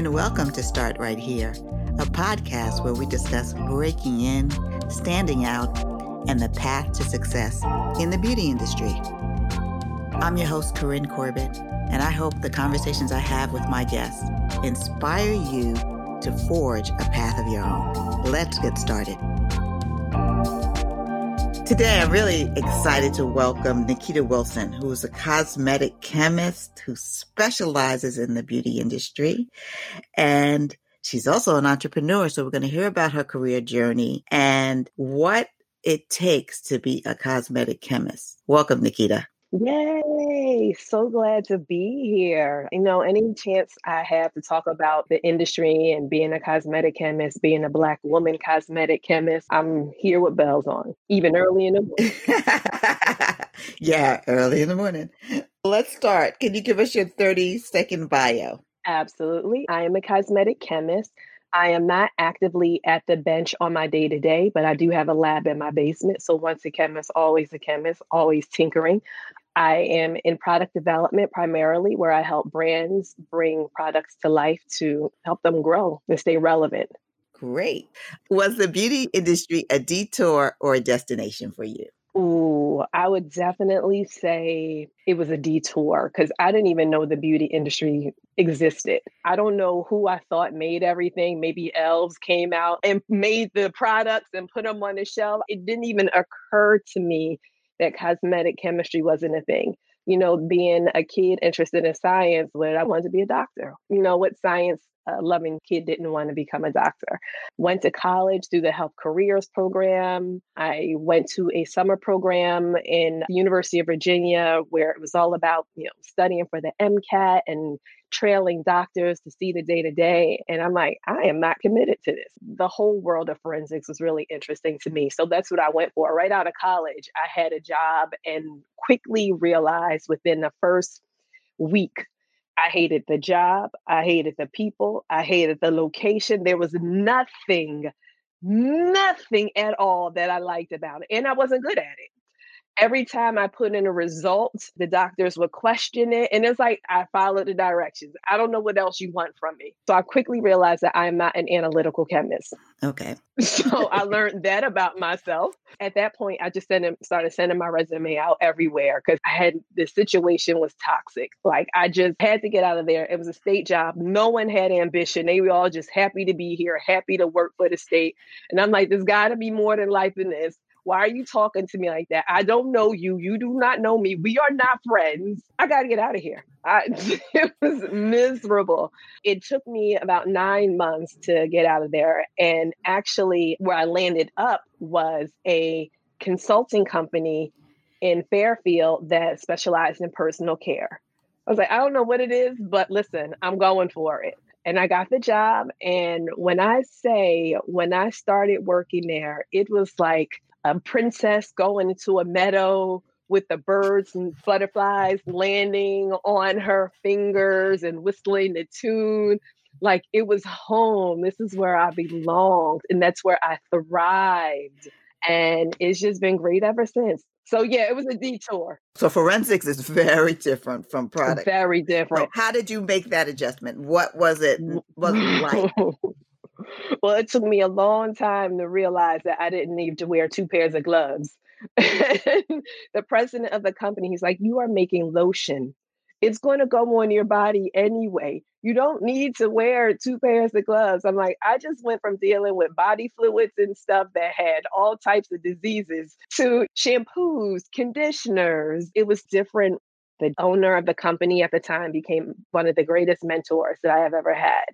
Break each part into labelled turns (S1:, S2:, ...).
S1: and welcome to Start Right Here, a podcast where we discuss breaking in, standing out, and the path to success in the beauty industry. I'm your host, Corinne Corbett, and I hope the conversations I have with my guests inspire you to forge a path of your own. Let's get started. Today, I'm really excited to welcome Ni'Kita Wilson, who is a cosmetic chemist who specializes in the beauty industry. And she's also an entrepreneur. So, we're going to hear about her career journey and what it takes to be a cosmetic chemist. Welcome, Ni'Kita.
S2: Yay! So glad to be here. You know, any chance I have to talk about the industry and being a cosmetic chemist, being a Black woman cosmetic chemist, I'm here with bells on, even early in the
S1: morning. yeah, early in the morning. Let's start. Can you give us your 30 second bio?
S2: Absolutely. I am a cosmetic chemist. I am not actively at the bench on my day to day, but I do have a lab in my basement. So once a chemist, always a chemist, always tinkering. I am in product development primarily, where I help brands bring products to life to help them grow and stay relevant.
S1: Great. Was the beauty industry a detour or a destination for you?
S2: Ooh, I would definitely say it was a detour because I didn't even know the beauty industry existed. I don't know who I thought made everything. Maybe elves came out and made the products and put them on the shelf. It didn't even occur to me that cosmetic chemistry wasn't a thing. You know, being a kid interested in science, where I wanted to be a doctor. You know, what science a loving kid didn't want to become a doctor. Went to college through the Health Careers program. I went to a summer program in University of Virginia where it was all about, you know, studying for the MCAT and trailing doctors to see the day to day. And I'm like, I am not committed to this. The whole world of forensics was really interesting to me. So that's what I went for. Right out of college, I had a job and quickly realized within the first week I hated the job. I hated the people. I hated the location. There was nothing, nothing at all that I liked about it. And I wasn't good at it every time I put in a result, the doctors would question it. And it's like, I followed the directions. I don't know what else you want from me. So I quickly realized that I am not an analytical chemist.
S1: Okay.
S2: So I learned that about myself. At that point, I just sent him, started sending my resume out everywhere because I had the situation was toxic. Like I just had to get out of there. It was a state job. No one had ambition. They were all just happy to be here, happy to work for the state. And I'm like, there's got to be more than life in this. Why are you talking to me like that? I don't know you. You do not know me. We are not friends. I got to get out of here. I, it was miserable. It took me about nine months to get out of there. And actually, where I landed up was a consulting company in Fairfield that specialized in personal care. I was like, I don't know what it is, but listen, I'm going for it. And I got the job. And when I say, when I started working there, it was like a princess going into a meadow with the birds and butterflies landing on her fingers and whistling the tune. Like it was home. This is where I belonged. And that's where I thrived. And it's just been great ever since. So yeah, it was a detour.
S1: So forensics is very different from product.
S2: Very different.
S1: So how did you make that adjustment? What was it was it like?
S2: well, it took me a long time to realize that I didn't need to wear two pairs of gloves. the president of the company, he's like, You are making lotion. It's going to go on your body anyway. You don't need to wear two pairs of gloves. I'm like, I just went from dealing with body fluids and stuff that had all types of diseases to shampoos, conditioners. It was different. The owner of the company at the time became one of the greatest mentors that I have ever had.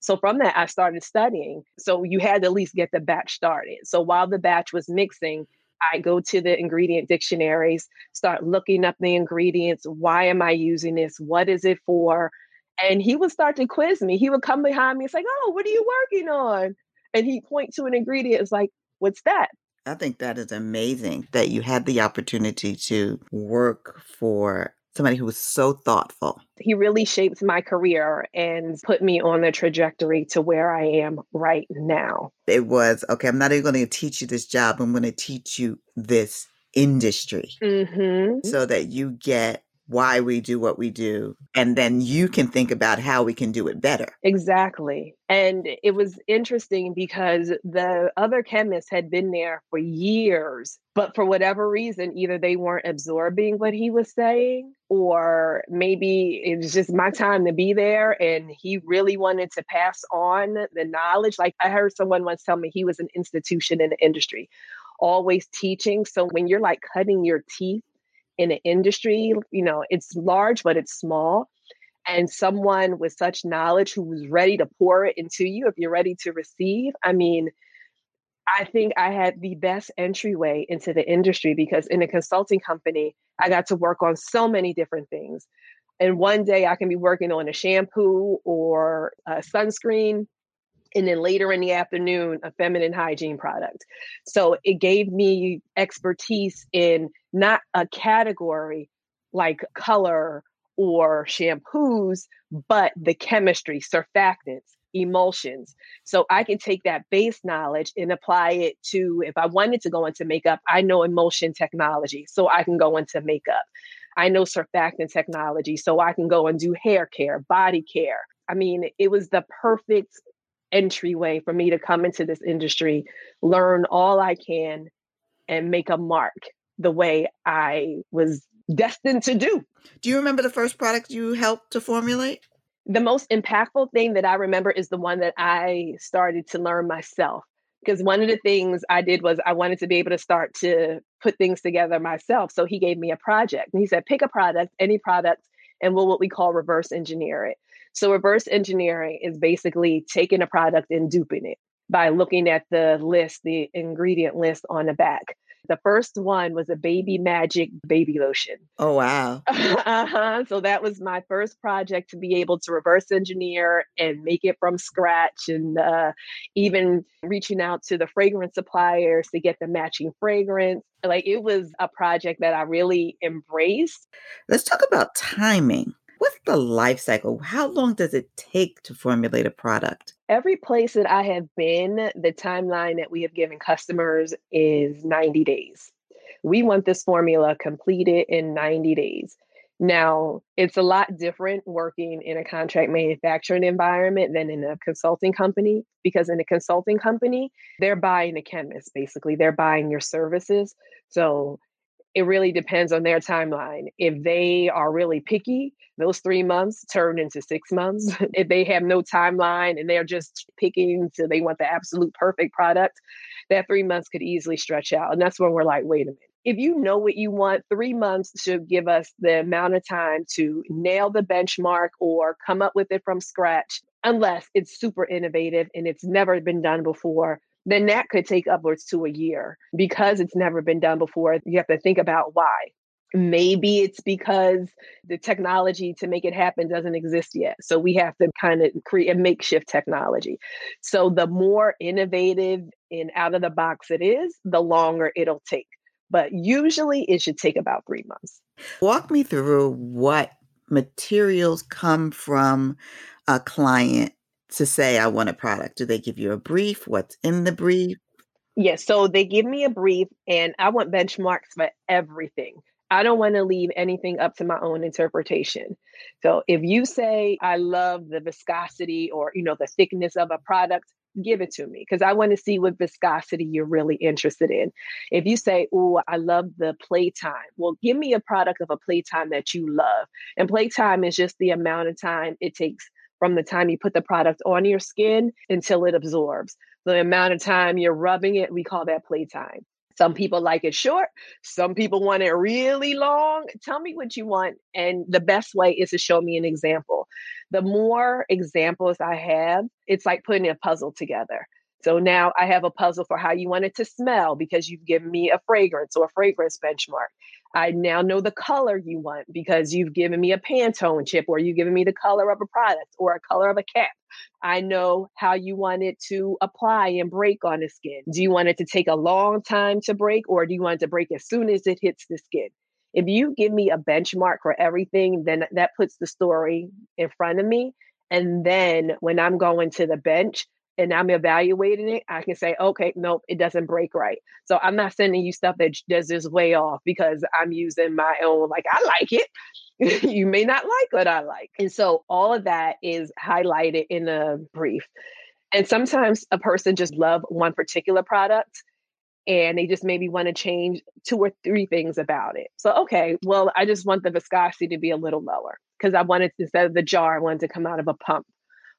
S2: So from that, I started studying. So you had to at least get the batch started. So while the batch was mixing, I go to the ingredient dictionaries, start looking up the ingredients. Why am I using this? What is it for? And he would start to quiz me. He would come behind me. It's like, oh, what are you working on? And he'd point to an ingredient. It's like, what's that?
S1: I think that is amazing that you had the opportunity to work for somebody who was so thoughtful.
S2: He really shaped my career and put me on the trajectory to where I am right now.
S1: It was okay, I'm not even going to teach you this job, I'm going to teach you this industry
S2: mm-hmm.
S1: so that you get why we do what we do. And then you can think about how we can do it better.
S2: Exactly. And it was interesting because the other chemists had been there for years, but for whatever reason, either they weren't absorbing what he was saying, or maybe it was just my time to be there and he really wanted to pass on the knowledge. Like I heard someone once tell me he was an institution in the industry, always teaching. So when you're like cutting your teeth, in an industry, you know, it's large, but it's small. And someone with such knowledge who was ready to pour it into you, if you're ready to receive, I mean, I think I had the best entryway into the industry because in a consulting company, I got to work on so many different things. And one day I can be working on a shampoo or a sunscreen and then later in the afternoon a feminine hygiene product. So it gave me expertise in not a category like color or shampoos but the chemistry surfactants emulsions. So i can take that base knowledge and apply it to if i wanted to go into makeup i know emulsion technology so i can go into makeup. I know surfactant technology so i can go and do hair care body care. I mean, it was the perfect entryway for me to come into this industry, learn all I can, and make a mark the way I was destined to do.
S1: Do you remember the first product you helped to formulate?
S2: The most impactful thing that I remember is the one that I started to learn myself. Because one of the things I did was I wanted to be able to start to put things together myself. So he gave me a project and he said, pick a product, any product, and we'll what we call reverse engineer it. So reverse engineering is basically taking a product and duping it by looking at the list, the ingredient list on the back. The first one was a baby magic baby lotion.
S1: Oh, wow.
S2: uh-huh. So that was my first project to be able to reverse engineer and make it from scratch and uh, even reaching out to the fragrance suppliers to get the matching fragrance. Like it was a project that I really embraced.
S1: Let's talk about timing. What's the life cycle? How long does it take to formulate a product?
S2: Every place that I have been, the timeline that we have given customers is 90 days. We want this formula completed in 90 days. Now, it's a lot different working in a contract manufacturing environment than in a consulting company because in a consulting company, they're buying a chemist, basically, they're buying your services. So it really depends on their timeline. If they are really picky, those three months turn into six months. if they have no timeline and they're just picking so they want the absolute perfect product, that three months could easily stretch out. And that's when we're like, wait a minute. If you know what you want, three months should give us the amount of time to nail the benchmark or come up with it from scratch, unless it's super innovative and it's never been done before then that could take upwards to a year because it's never been done before. You have to think about why. Maybe it's because the technology to make it happen doesn't exist yet. So we have to kind of create a makeshift technology. So the more innovative and out of the box it is, the longer it'll take. But usually it should take about three months.
S1: Walk me through what materials come from a client to say I want a product? Do they give you a brief? What's in the brief?
S2: Yes, so they give me a brief and I want benchmarks for everything. I don't want to leave anything up to my own interpretation. So if you say I love the viscosity or you know the thickness of a product, give it to me because I want to see what viscosity you're really interested in. If you say, "Oh, I love the playtime," well, give me a product of a playtime that you love. And playtime is just the amount of time it takes from the time you put the product on your skin until it absorbs. The amount of time you're rubbing it, we call that playtime. Some people like it short, some people want it really long. Tell me what you want. And the best way is to show me an example. The more examples I have, it's like putting a puzzle together. So now I have a puzzle for how you want it to smell because you've given me a fragrance or a fragrance benchmark. I now know the color you want because you've given me a Pantone chip or you've given me the color of a product or a color of a cap. I know how you want it to apply and break on the skin. Do you want it to take a long time to break or do you want it to break as soon as it hits the skin? If you give me a benchmark for everything, then that puts the story in front of me. And then when I'm going to the bench, and I'm evaluating it, I can say, okay, nope, it doesn't break right. So I'm not sending you stuff that does this way off because I'm using my own, like, I like it. you may not like what I like. And so all of that is highlighted in a brief. And sometimes a person just love one particular product and they just maybe want to change two or three things about it. So, okay, well, I just want the viscosity to be a little lower because I wanted, instead of the jar, I wanted to come out of a pump.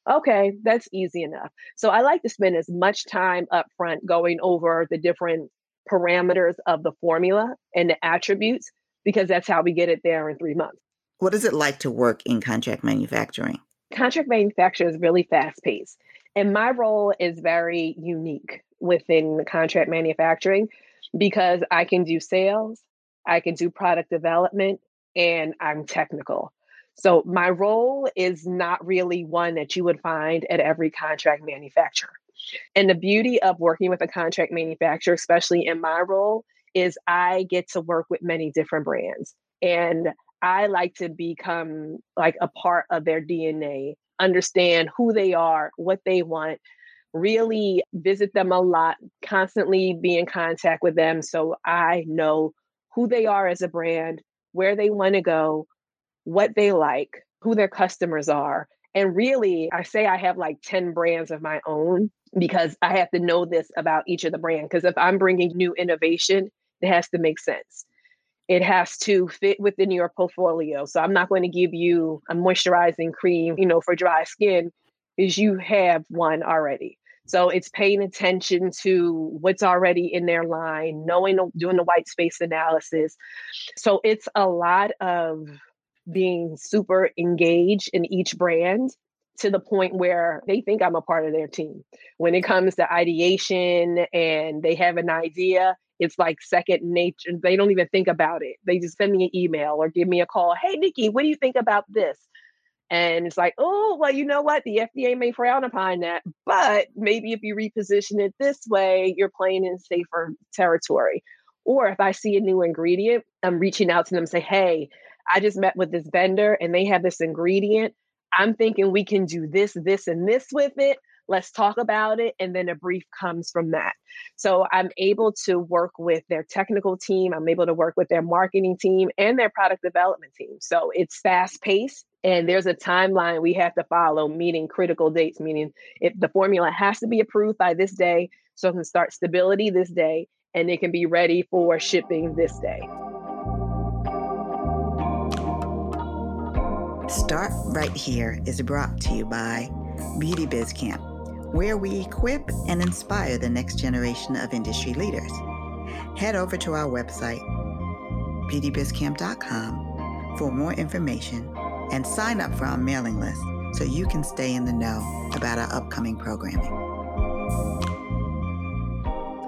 S2: Okay, that's easy enough. So, I like to spend as much time up front going over the different parameters of the formula and the attributes because that's how we get it there in three months.
S1: What is it like to work in contract manufacturing?
S2: Contract manufacturing is really fast paced. And my role is very unique within contract manufacturing because I can do sales, I can do product development, and I'm technical. So my role is not really one that you would find at every contract manufacturer. And the beauty of working with a contract manufacturer, especially in my role, is I get to work with many different brands. And I like to become like a part of their DNA, understand who they are, what they want, really visit them a lot, constantly be in contact with them so I know who they are as a brand, where they want to go, what they like, who their customers are. And really, I say I have like 10 brands of my own because I have to know this about each of the brands. Because if I'm bringing new innovation, it has to make sense. It has to fit within your portfolio. So I'm not going to give you a moisturizing cream, you know, for dry skin because you have one already. So it's paying attention to what's already in their line, knowing, doing the white space analysis. So it's a lot of being super engaged in each brand to the point where they think I'm a part of their team. When it comes to ideation and they have an idea, it's like second nature. They don't even think about it. They just send me an email or give me a call. Hey, Nikki, what do you think about this? And it's like, oh, well, you know what? The FDA may frown upon that, but maybe if you reposition it this way, you're playing in safer territory. Or if I see a new ingredient, I'm reaching out to them say, hey, I just met with this vendor and they have this ingredient. I'm thinking we can do this, this, and this with it. Let's talk about it. And then a brief comes from that. So I'm able to work with their technical team. I'm able to work with their marketing team and their product development team. So it's fast paced and there's a timeline we have to follow, meeting critical dates, meaning if the formula has to be approved by this day, so it can start stability this day, and it can be ready for shipping this day.
S1: Start Right Here is brought to you by Beauty Biz Camp, where we equip and inspire the next generation of industry leaders. Head over to our website, beautybizcamp.com, for more information and sign up for our mailing list so you can stay in the know about our upcoming programming.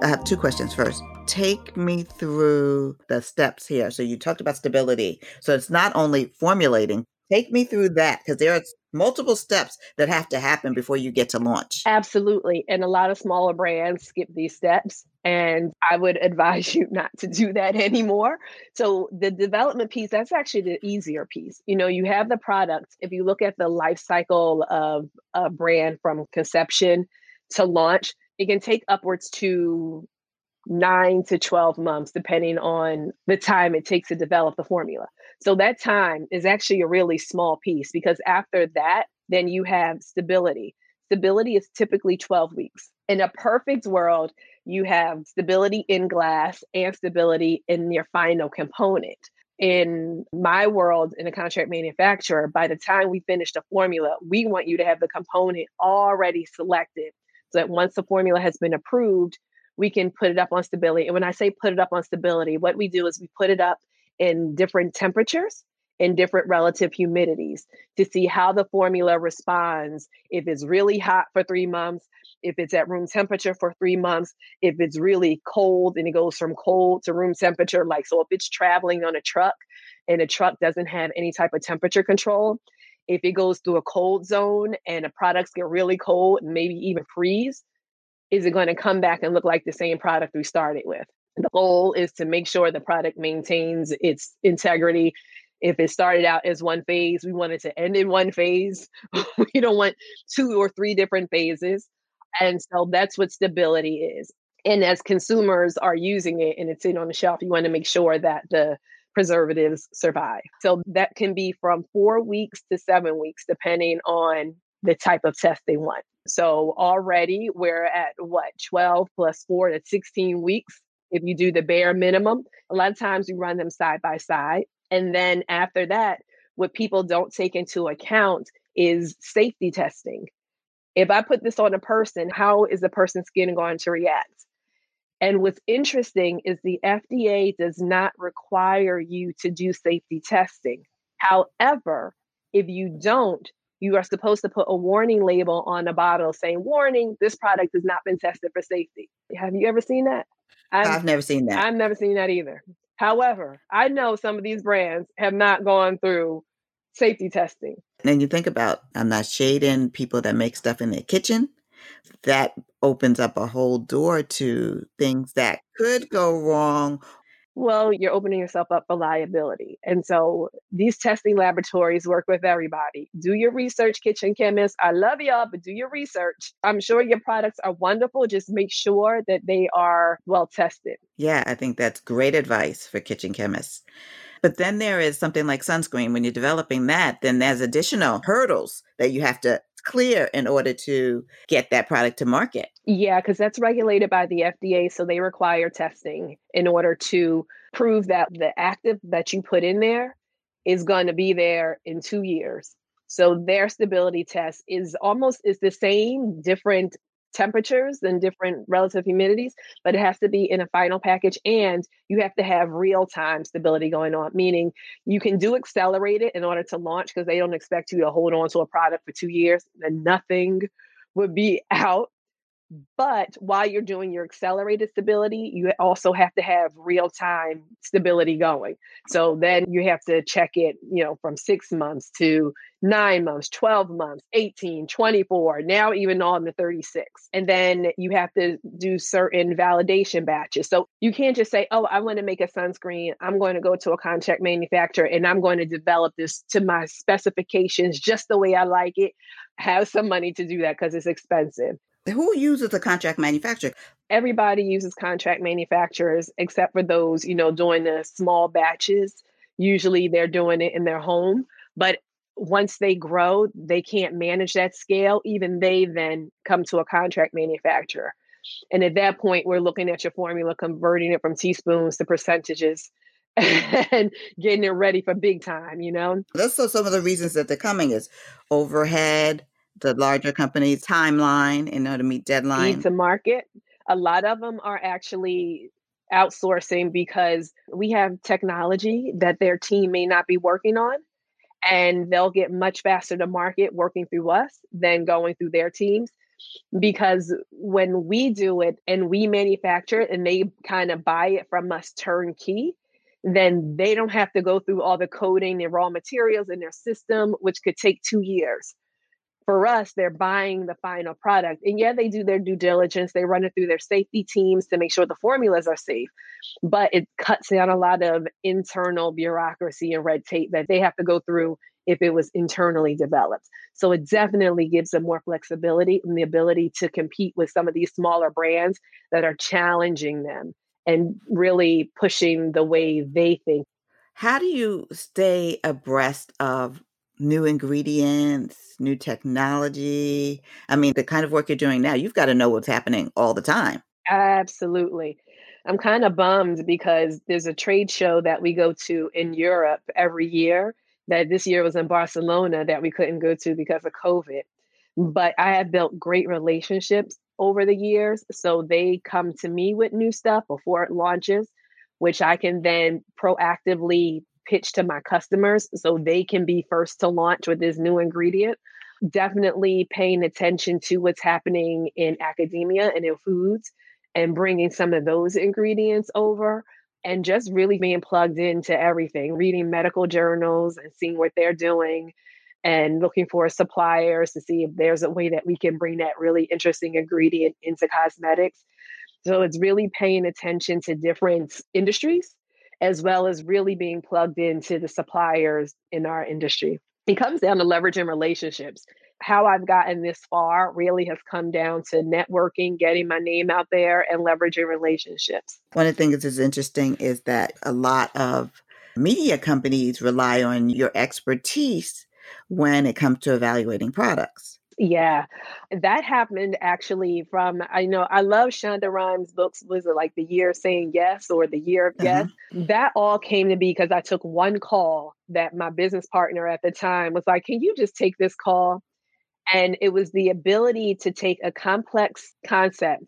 S1: I have two questions. First, take me through the steps here. So you talked about stability. So it's not only formulating, take me through that because there are multiple steps that have to happen before you get to launch.
S2: Absolutely. And a lot of smaller brands skip these steps. And I would advise you not to do that anymore. So, the development piece, that's actually the easier piece. You know, you have the product. If you look at the life cycle of a brand from conception to launch, it can take upwards to nine to 12 months, depending on the time it takes to develop the formula. So that time is actually a really small piece because after that, then you have stability. Stability is typically 12 weeks. In a perfect world, you have stability in glass and stability in your final component. In my world, in a contract manufacturer, by the time we finish the formula, we want you to have the component already selected so that once the formula has been approved, we can put it up on stability. And when I say put it up on stability, what we do is we put it up in different temperatures in different relative humidities to see how the formula responds. If it's really hot for three months, if it's at room temperature for three months, if it's really cold and it goes from cold to room temperature, like so if it's traveling on a truck and a truck doesn't have any type of temperature control, if it goes through a cold zone and the products get really cold and maybe even freeze, is it going to come back and look like the same product we started with? The goal is to make sure the product maintains its integrity. If it started out as one phase, we want it to end in one phase. we don't want two or three different phases. And so that's what stability is. And as consumers are using it and it's in on the shelf, you want to make sure that the preservatives survive. So that can be from four weeks to seven weeks, depending on the type of test they want. So already we're at what, 12 plus four, to 16 weeks if you do the bare minimum. A lot of times we run them side by side. And then after that, what people don't take into account is safety testing. If I put this on a person, how is the person's skin going to react? And what's interesting is the FDA does not require you to do safety testing. However, if you don't, you are supposed to put a warning label on a bottle saying, Warning, this product has not been tested for safety. Have you ever seen that?
S1: I've, I've never seen that.
S2: I've never seen that either. However, I know some of these brands have not gone through safety testing.
S1: And you think about, I'm not shading people that make stuff in their kitchen. That opens up a whole door to things that could go wrong
S2: well, you're opening yourself up for liability. And so these testing laboratories work with everybody. Do your research, kitchen chemists. I love y'all, but do your research. I'm sure your products are wonderful. Just make sure that they are well tested.
S1: Yeah, I think that's great advice for kitchen chemists. But then there is something like sunscreen. When you're developing that, then there's additional hurdles that you have to clear in order to get that product to market.
S2: Yeah, because that's regulated by the FDA. So they require testing in order to prove that the active that you put in there is going to be there in two years. So their stability test is almost is the same, different temperatures and different relative humidities, but it has to be in a final package and you have to have real time stability going on, meaning you can do accelerate it in order to launch because they don't expect you to hold on to a product for two years and nothing would be out but while you're doing your accelerated stability, you also have to have real time stability going. So then you have to check it, you know, from six months to nine months, 12 months, 18, 24, now even on the 36. And then you have to do certain validation batches. So you can't just say, oh, I want to make a sunscreen. I'm going to go to a contract manufacturer and I'm going to develop this to my specifications just the way I like it. Have some money to do that because it's expensive.
S1: Who uses a contract manufacturer?
S2: Everybody uses contract manufacturers except for those, you know, doing the small batches. Usually they're doing it in their home. But once they grow, they can't manage that scale. Even they then come to a contract manufacturer. And at that point, we're looking at your formula, converting it from teaspoons to percentages and getting it ready for big time, you know?
S1: That's so some of the reasons that they're coming is overhead, the larger companies timeline in order to meet deadline?
S2: Need to market. A lot of them are actually outsourcing because we have technology that their team may not be working on and they'll get much faster to market working through us than going through their teams because when we do it and we manufacture it and they kind of buy it from us turnkey then they don't have to go through all the coding and raw materials in their system which could take 2 years for us, they're buying the final product. And yeah, they do their due diligence. They run it through their safety teams to make sure the formulas are safe. But it cuts down a lot of internal bureaucracy and red tape that they have to go through if it was internally developed. So it definitely gives them more flexibility and the ability to compete with some of these smaller brands that are challenging them and really pushing the way they think.
S1: How do you stay abreast of new ingredients, new technology. I mean, the kind of work you're doing now, you've got to know what's happening all the time.
S2: Absolutely. I'm kind of bummed because there's a trade show that we go to in Europe every year that this year was in Barcelona that we couldn't go to because of COVID. But I have built great relationships over the years. So they come to me with new stuff before it launches, which I can then proactively pitch to my customers so they can be first to launch with this new ingredient. Definitely paying attention to what's happening in academia and in foods and bringing some of those ingredients over and just really being plugged into everything, reading medical journals and seeing what they're doing and looking for suppliers to see if there's a way that we can bring that really interesting ingredient into cosmetics. So it's really paying attention to different industries as well as really being plugged into the suppliers in our industry. It comes down to leveraging relationships. How I've gotten this far really has come down to networking, getting my name out there, and leveraging relationships.
S1: One of the things that's interesting is that a lot of media companies rely on your expertise when it comes to evaluating products.
S2: Yeah, that happened actually from I know I love Shonda Rhimes' books. Was it like the year saying yes or the year of yes? Uh-huh. That all came to be because I took one call that my business partner at the time was like, "Can you just take this call?" And it was the ability to take a complex concept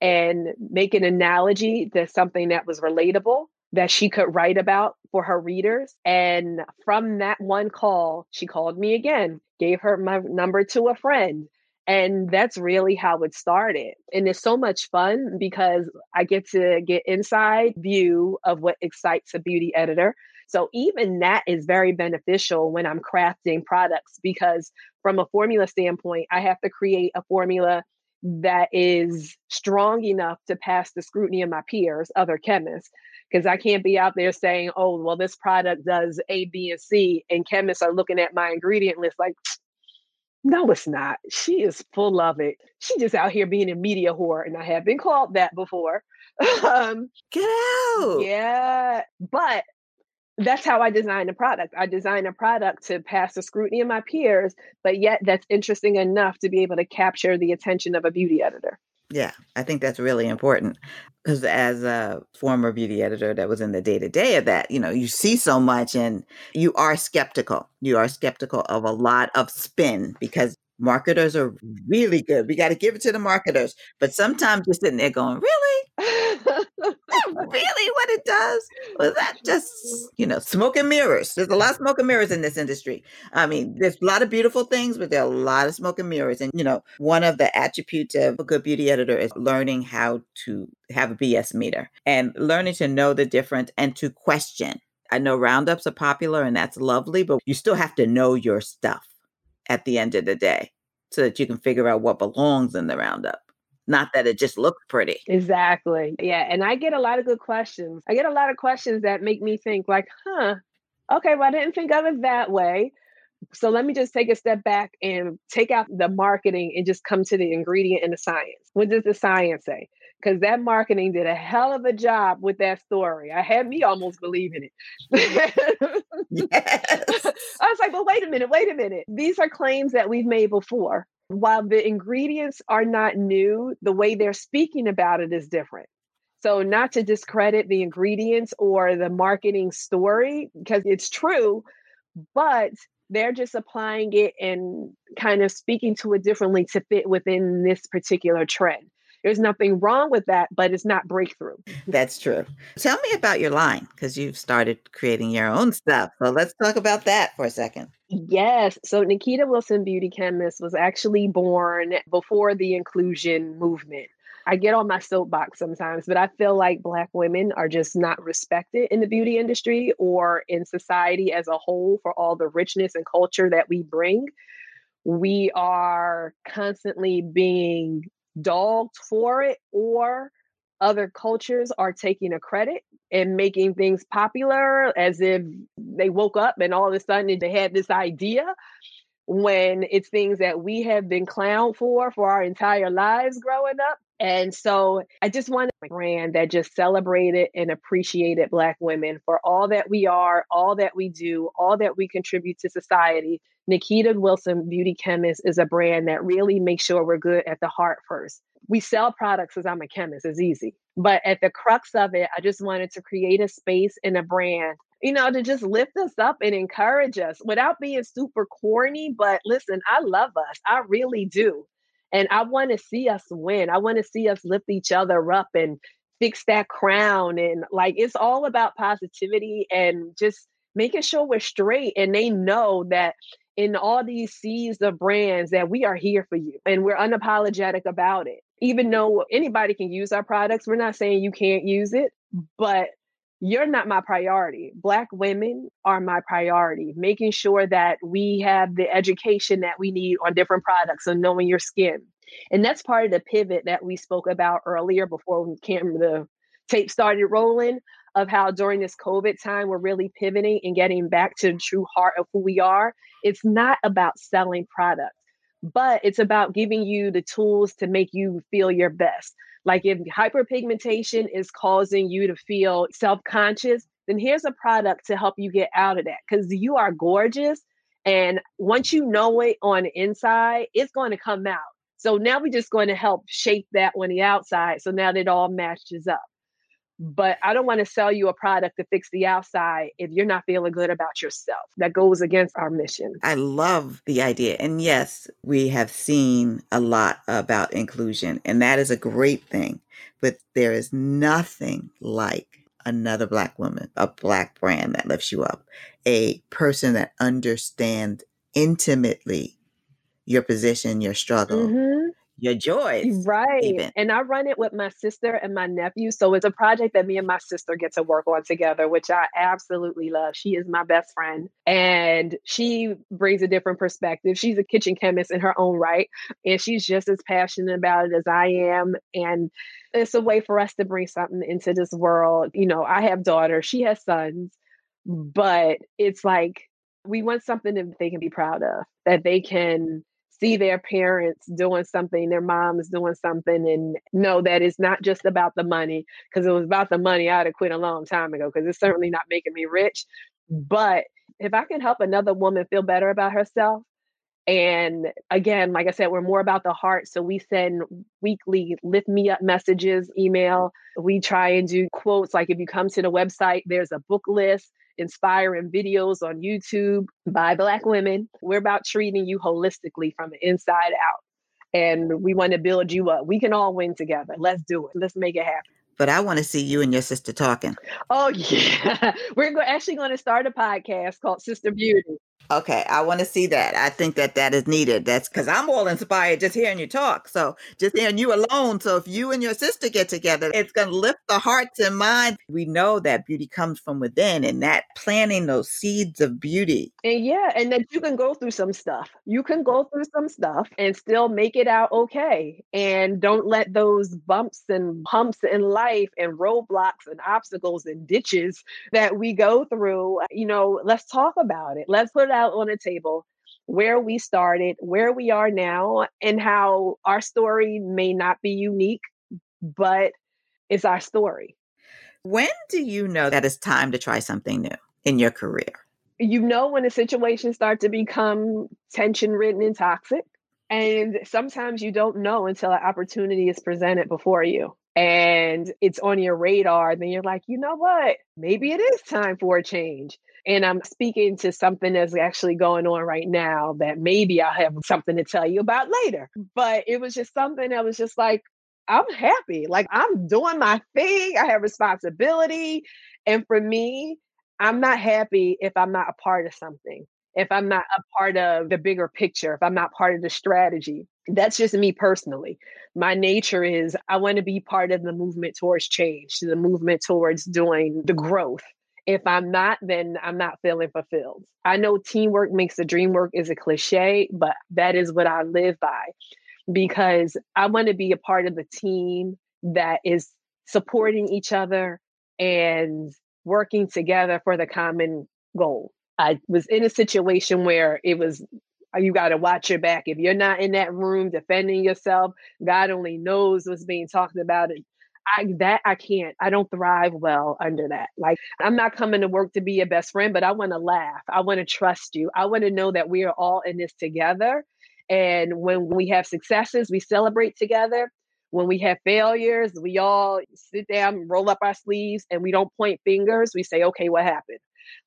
S2: and make an analogy to something that was relatable that she could write about for her readers. And from that one call, she called me again, gave her my number to a friend. And that's really how it started. And it's so much fun because I get to get inside view of what excites a beauty editor. So even that is very beneficial when I'm crafting products because from a formula standpoint, I have to create a formula that is strong enough to pass the scrutiny of my peers, other chemists, because I can't be out there saying, oh, well, this product does A, B, and C, and chemists are looking at my ingredient list like, no, it's not. She is full of it. She just out here being a media whore, and I have been called that before.
S1: um, Get out.
S2: Yeah, but that's how I design a product. I design a product to pass the scrutiny of my peers, but yet that's interesting enough to be able to capture the attention of a beauty editor.
S1: Yeah, I think that's really important because as a former beauty editor that was in the day to day of that, you know, you see so much and you are skeptical. You are skeptical of a lot of spin because marketers are really good. We got to give it to the marketers. But sometimes you're sitting there going, really? really what it does? Was that just, you know, smoke and mirrors? There's a lot of smoke and mirrors in this industry. I mean, there's a lot of beautiful things, but there are a lot of smoke and mirrors. And, you know, one of the attributes of a good beauty editor is learning how to have a BS meter and learning to know the difference and to question. I know roundups are popular and that's lovely, but you still have to know your stuff at the end of the day so that you can figure out what belongs in the roundup not that it just looks pretty.
S2: Exactly. Yeah. And I get a lot of good questions. I get a lot of questions that make me think, like, huh, okay, well, I didn't think of it that way. So let me just take a step back and take out the marketing and just come to the ingredient and the science. What does the science say? Because that marketing did a hell of a job with that story. I had me almost believing it. yes. I was like, well, wait a minute, wait a minute. These are claims that we've made before while the ingredients are not new, the way they're speaking about it is different. So, not to discredit the ingredients or the marketing story, because it's true, but they're just applying it and kind of speaking to it differently to fit within this particular trend. There's nothing wrong with that, but it's not breakthrough.
S1: That's true. Tell me about your line because you've started creating your own stuff. So let's talk about that for a second.
S2: Yes. So Ni'Kita Wilson Beauty Chemist was actually born before the inclusion movement. I get on my soapbox sometimes, but I feel like Black women are just not respected in the beauty industry or in society as a whole for all the richness and culture that we bring. We are constantly being dogged for it or other cultures are taking a credit and making things popular as if they woke up and all of a sudden they had this idea when it's things that we have been clowned for for our entire lives growing up and so I just wanted a brand that just celebrated and appreciated Black women for all that we are, all that we do, all that we contribute to society. Ni'Kita Wilson Beauty Chemist is a brand that really makes sure we're good at the heart first. We sell products as I'm a chemist, it's easy. But at the crux of it, I just wanted to create a space and a brand you know, to just lift us up and encourage us without being super corny. But listen, I love us. I really do. And I want to see us win. I want to see us lift each other up and fix that crown. And like, it's all about positivity and just making sure we're straight. And they know that in all these seas of brands that we are here for you and we're unapologetic about it. Even though anybody can use our products, we're not saying you can't use it, but you're not my priority. Black women are my priority, making sure that we have the education that we need on different products and knowing your skin. And that's part of the pivot that we spoke about earlier before we came the tape started rolling of how during this COVID time, we're really pivoting and getting back to the true heart of who we are. It's not about selling products, but it's about giving you the tools to make you feel your best. Like if hyperpigmentation is causing you to feel self conscious, then here's a product to help you get out of that because you are gorgeous. And once you know it on the inside, it's going to come out. So now we're just going to help shape that on the outside. So now that it all matches up but I don't want to sell you a product to fix the outside if you're not feeling good about yourself. That goes against our mission.
S1: I love the idea. And yes, we have seen a lot about inclusion, and that is a great thing. But there is nothing like another Black woman, a Black brand that lifts you up, a person that understands intimately your position, your struggle. Mm-hmm your joys.
S2: Right. Even. And I run it with my sister and my nephew. So it's a project that me and my sister get to work on together, which I absolutely love. She is my best friend and she brings a different perspective. She's a kitchen chemist in her own right. And she's just as passionate about it as I am. And it's a way for us to bring something into this world. You know, I have daughters, she has sons, but it's like we want something that they can be proud of, that they can see their parents doing something, their moms doing something, and know that it's not just about the money. Because it was about the money, I'd have quit a long time ago. Because it's certainly not making me rich. But if I can help another woman feel better about herself, and again, like I said, we're more about the heart. So we send weekly lift me up messages, email. We try and do quotes. Like if you come to the website, there's a book list inspiring videos on YouTube by Black women. We're about treating you holistically from the inside out. And we want to build you up. We can all win together. Let's do it. Let's make it happen.
S1: But I want to see you and your sister talking.
S2: Oh, yeah. We're actually going to start a podcast called Sister Beauty.
S1: Okay, I want to see that. I think that that is needed. That's because I'm all inspired just hearing you talk. So just hearing you alone. So if you and your sister get together, it's going to lift the hearts and minds. We know that beauty comes from within, and that planting those seeds of beauty.
S2: And yeah, and that you can go through some stuff. You can go through some stuff and still make it out okay. And don't let those bumps and humps in life and roadblocks and obstacles and ditches that we go through. You know, let's talk about it. Let's put out on a table where we started, where we are now, and how our story may not be unique, but it's our story.
S1: When do you know that it's time to try something new in your career?
S2: You know when a situation starts to become tension ridden and toxic. And sometimes you don't know until an opportunity is presented before you and it's on your radar. Then you're like, you know what? Maybe it is time for a change. And I'm speaking to something that's actually going on right now that maybe I'll have something to tell you about later. But it was just something that was just like, I'm happy. Like I'm doing my thing. I have responsibility. And for me, I'm not happy if I'm not a part of something, if I'm not a part of the bigger picture, if I'm not part of the strategy. That's just me personally. My nature is I want to be part of the movement towards change, the movement towards doing the growth. If I'm not, then I'm not feeling fulfilled. I know teamwork makes the dream work is a cliche, but that is what I live by because I want to be a part of the team that is supporting each other and working together for the common goal. I was in a situation where it was uh, you got to watch your back. If you're not in that room defending yourself, God only knows what's being talked about. And I that I can't. I don't thrive well under that. Like I'm not coming to work to be your best friend, but I want to laugh. I want to trust you. I want to know that we are all in this together. And when we have successes, we celebrate together. When we have failures, we all sit down, roll up our sleeves, and we don't point fingers. We say, okay, what happened?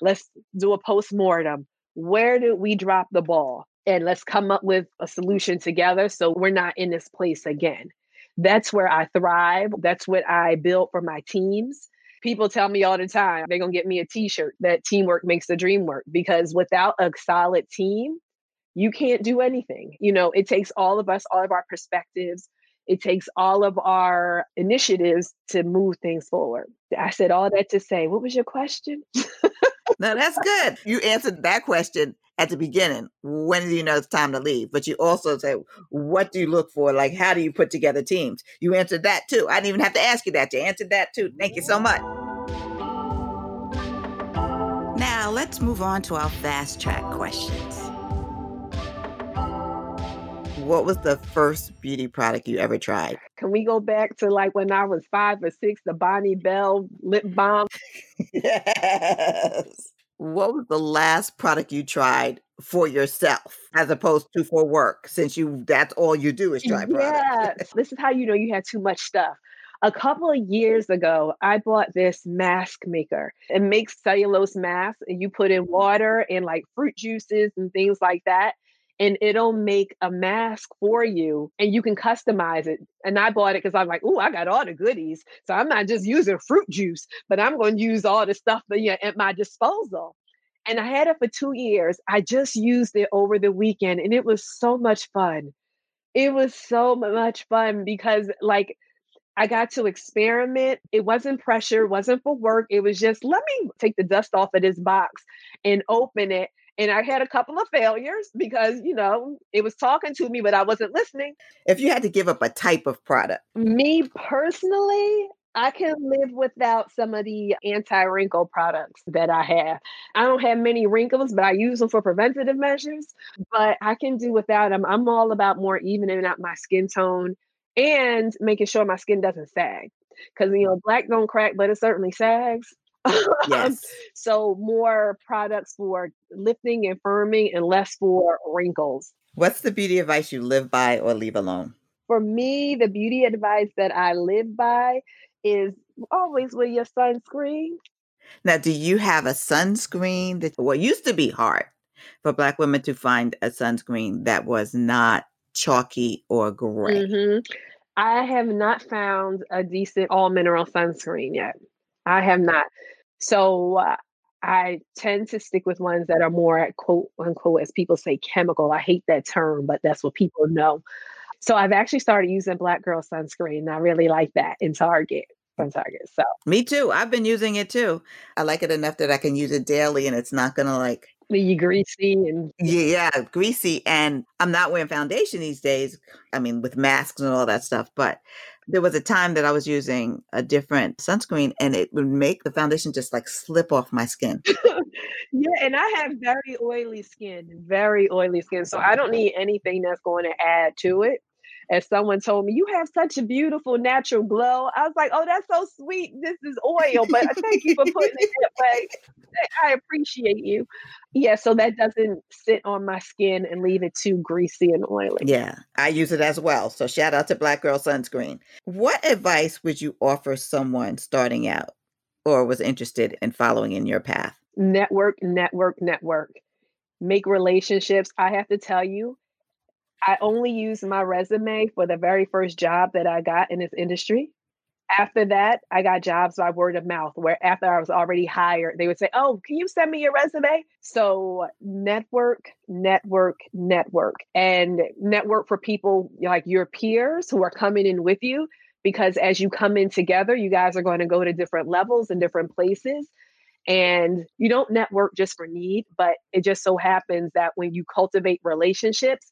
S2: Let's do a post mortem. Where did we drop the ball? And let's come up with a solution together so we're not in this place again. That's where I thrive. That's what I build for my teams. People tell me all the time, they're going to get me a t shirt that teamwork makes the dream work because without a solid team, you can't do anything. You know, it takes all of us, all of our perspectives, it takes all of our initiatives to move things forward. I said all that to say, what was your question?
S1: no, that's good. You answered that question at the beginning when do you know it's time to leave? But you also said, what do you look for? Like how do you put together teams? You answered that too. I didn't even have to ask you that. You answered that too. Thank you so much. Now let's move on to our fast track questions What was the first beauty product you ever tried?
S2: Can we go back to like when I was five or six, the Bonne Bell lip balm?
S1: yes. What was the last product you tried for yourself as opposed to for work since you that's all you do is try products?
S2: Yes. this is how you know you had too much stuff. A couple of years ago, I bought this mask maker. It makes cellulose masks and you put in water and like fruit juices and things like that and it'll make a mask for you and you can customize it. And I bought it because I'm like, oh, I got all the goodies. So I'm not just using fruit juice, but I'm going to use all the stuff that, you know, at my disposal. And I had it for two years. I just used it over the weekend and it was so much fun. It was so much fun because, like, I got to experiment. It wasn't pressure, it wasn't for work. It was just let me take the dust off of this box and open it and I had a couple of failures because, you know, it was talking to me, but I wasn't listening.
S1: If you had to give up a type of product,
S2: me personally, I can live without some of the anti wrinkle products that I have. I don't have many wrinkles, but I use them for preventative measures. But I can do without them. I'm all about more evening out my skin tone and making sure my skin doesn't sag. Because, you know, black don't crack, but it certainly sags.
S1: Yes.
S2: so more products for lifting and firming and less for wrinkles.
S1: What's the beauty advice you live by or leave alone?
S2: For me, the beauty advice that I live by is always wear your sunscreen.
S1: Now, do you have a sunscreen that what used to be hard for black women to find a sunscreen that was not chalky or gray?
S2: hmm I have not found a decent all mineral sunscreen yet. I have not. So uh, I tend to stick with ones that are more at quote unquote, as people say, chemical. I hate that term, but that's what people know. So I've actually started using Black Girl sunscreen. And I really like that in Target. From Target. So
S1: me too. I've been using it too. I like it enough that I can use it daily and it's not gonna like
S2: be greasy and
S1: yeah, yeah, greasy. And I'm not wearing foundation these days. I mean, with masks and all that stuff, but there was a time that I was using a different sunscreen and it would make the foundation just like slip off my skin.
S2: yeah, and I have very oily skin, very oily skin. So I don't need anything that's going to add to it. As someone told me, you have such a beautiful natural glow. I was like, oh, that's so sweet. This is oil, but thank you for putting it that way. I appreciate you. Yeah, so that doesn't sit on my skin and leave it too greasy and oily.
S1: Yeah, I use it as well. So shout out to Black Girl Sunscreen. What advice would you offer someone starting out or was interested in following in your path?
S2: Network, network, network. Make relationships. I have to tell you, I only used my resume for the very first job that I got in this industry. After that, I got jobs by word of mouth where after I was already hired, they would say, Oh, can you send me your resume? So, network, network, network, and network for people like your peers who are coming in with you. Because as you come in together, you guys are going to go to different levels and different places. And you don't network just for need, but it just so happens that when you cultivate relationships,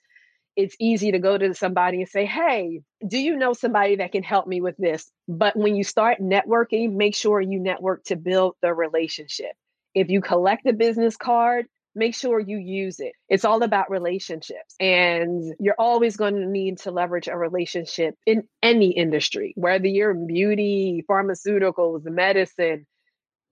S2: it's easy to go to somebody and say, Hey, do you know somebody that can help me with this? But when you start networking, make sure you network to build the relationship. If you collect a business card, make sure you use it. It's all about relationships. And you're always going to need to leverage a relationship in any industry, whether you're in beauty, pharmaceuticals, medicine.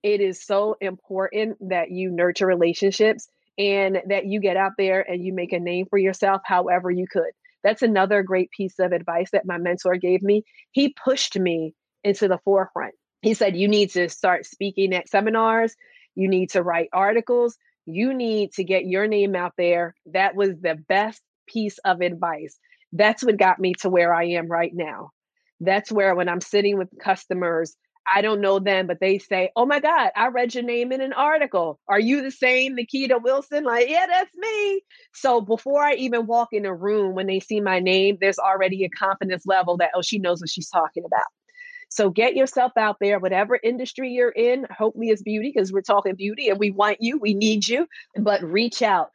S2: It is so important that you nurture relationships and that you get out there and you make a name for yourself however you could. That's another great piece of advice that my mentor gave me. He pushed me into the forefront. He said, You need to start speaking at seminars, you need to write articles, you need to get your name out there. That was the best piece of advice. That's what got me to where I am right now. That's where, when I'm sitting with customers, I don't know them, but they say, Oh my God, I read your name in an article. Are you the same Ni'Kita Wilson? Like, yeah, that's me. So before I even walk in a room, when they see my name, there's already a confidence level that, oh, she knows what she's talking about. So get yourself out there, whatever industry you're in. Hopefully it's beauty because we're talking beauty and we want you, we need you, but reach out.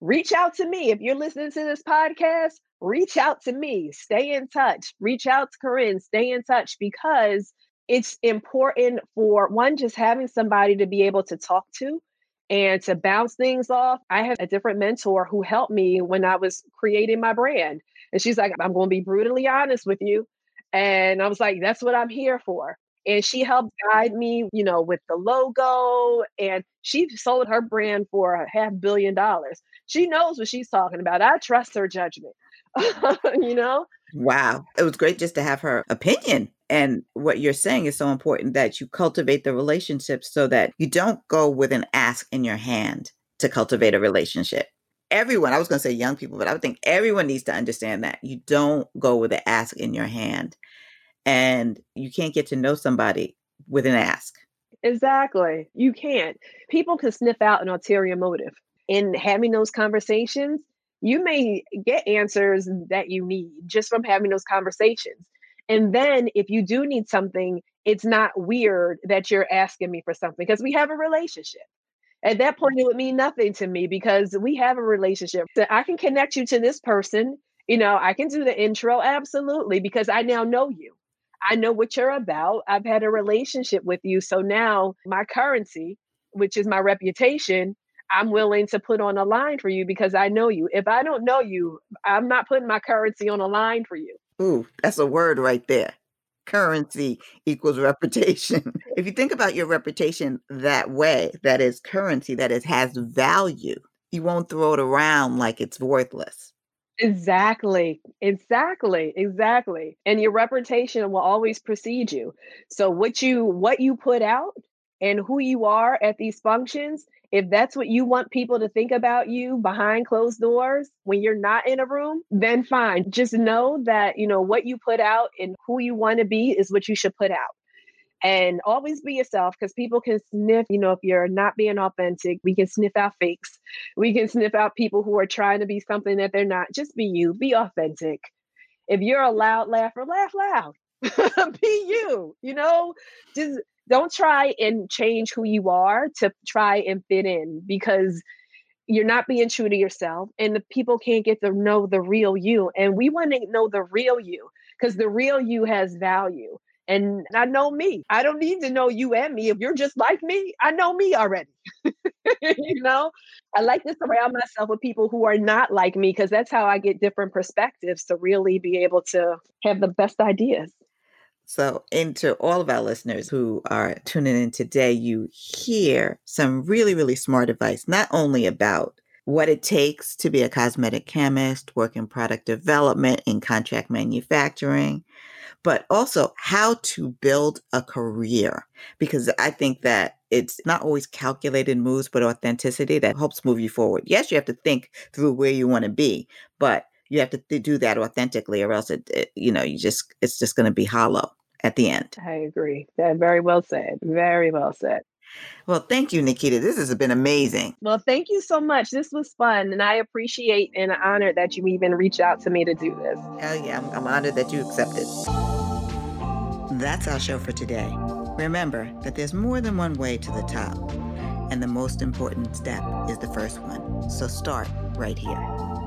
S2: Reach out to me. If you're listening to this podcast, reach out to me. Stay in touch. Reach out to Corinne. Stay in touch because it's important for one, just having somebody to be able to talk to And to bounce things off, I have a different mentor who helped me when I was creating my brand. And she's like, I'm going to be brutally honest with you. And I was like, that's what I'm here for. And she helped guide me, you know, with the logo. And she sold her brand for a half billion dollars. She knows what she's talking about. I trust her judgment, you know?
S1: Wow. It was great just to have her opinion. And what you're saying is so important that you cultivate the relationship so that you don't go with an ask in your hand to cultivate a relationship. Everyone, I was going to say young people, but I would think everyone needs to understand that you don't go with an ask in your hand. And you can't get to know somebody with an ask.
S2: Exactly. You can't. People can sniff out an ulterior motive. In having those conversations, you may get answers that you need just from having those conversations. And then if you do need something, it's not weird that you're asking me for something because we have a relationship. At that point, it would mean nothing to me because we have a relationship. So I can connect you to this person. You know, I can do the intro absolutely because I now know you. I know what you're about. I've had a relationship with you. So now my currency, which is my reputation, I'm willing to put on a line for you because I know you. If I don't know you, I'm not putting my currency on a line for you.
S1: Ooh, that's a word right there. Currency equals reputation. if you think about your reputation that way, that is currency, that is has value, you won't throw it around like it's worthless.
S2: Exactly. Exactly. Exactly. And your reputation will always precede you. So what you what you put out and who you are at these functions, if that's what you want people to think about you behind closed doors when you're not in a room, then fine. Just know that, you know, what you put out and who you want to be is what you should put out. And always be yourself because people can sniff you know if you're not being authentic we can sniff out fakes. We can sniff out people who are trying to be something that they're not. Just be you. Be authentic. If you're a loud laugher laugh loud. Be you you know? Just don't try and change who you are to try and fit in because you're not being true to yourself and the people can't get to know the real you and we want to know the real you because the real you has value and I know me. I don't need to know you and me. If you're just like me, I know me already. you know, I like to surround myself with people who are not like me because that's how I get different perspectives to really be able to have the best ideas.
S1: So, into all of our listeners who are tuning in today, you hear some really, really smart advice, not only about what it takes to be a cosmetic chemist, work in product development, in contract manufacturing, but also how to build a career. Because I think that it's not always calculated moves, but authenticity that helps move you forward. Yes, you have to think through where you want to be, but you have to do that authentically, or else it, it you know, you just it's just going to be hollow at the end.
S2: I agree. That very well said. Very well said.
S1: Well, thank you, Ni'Kita. This has been amazing.
S2: Well, thank you so much. This was fun, and I appreciate and honored that you even reached out to me to do this.
S1: Hell yeah, I'm, I'm honored that you accepted. That's our show for today. Remember that there's more than one way to the top, and the most important step is the first one. So start right here.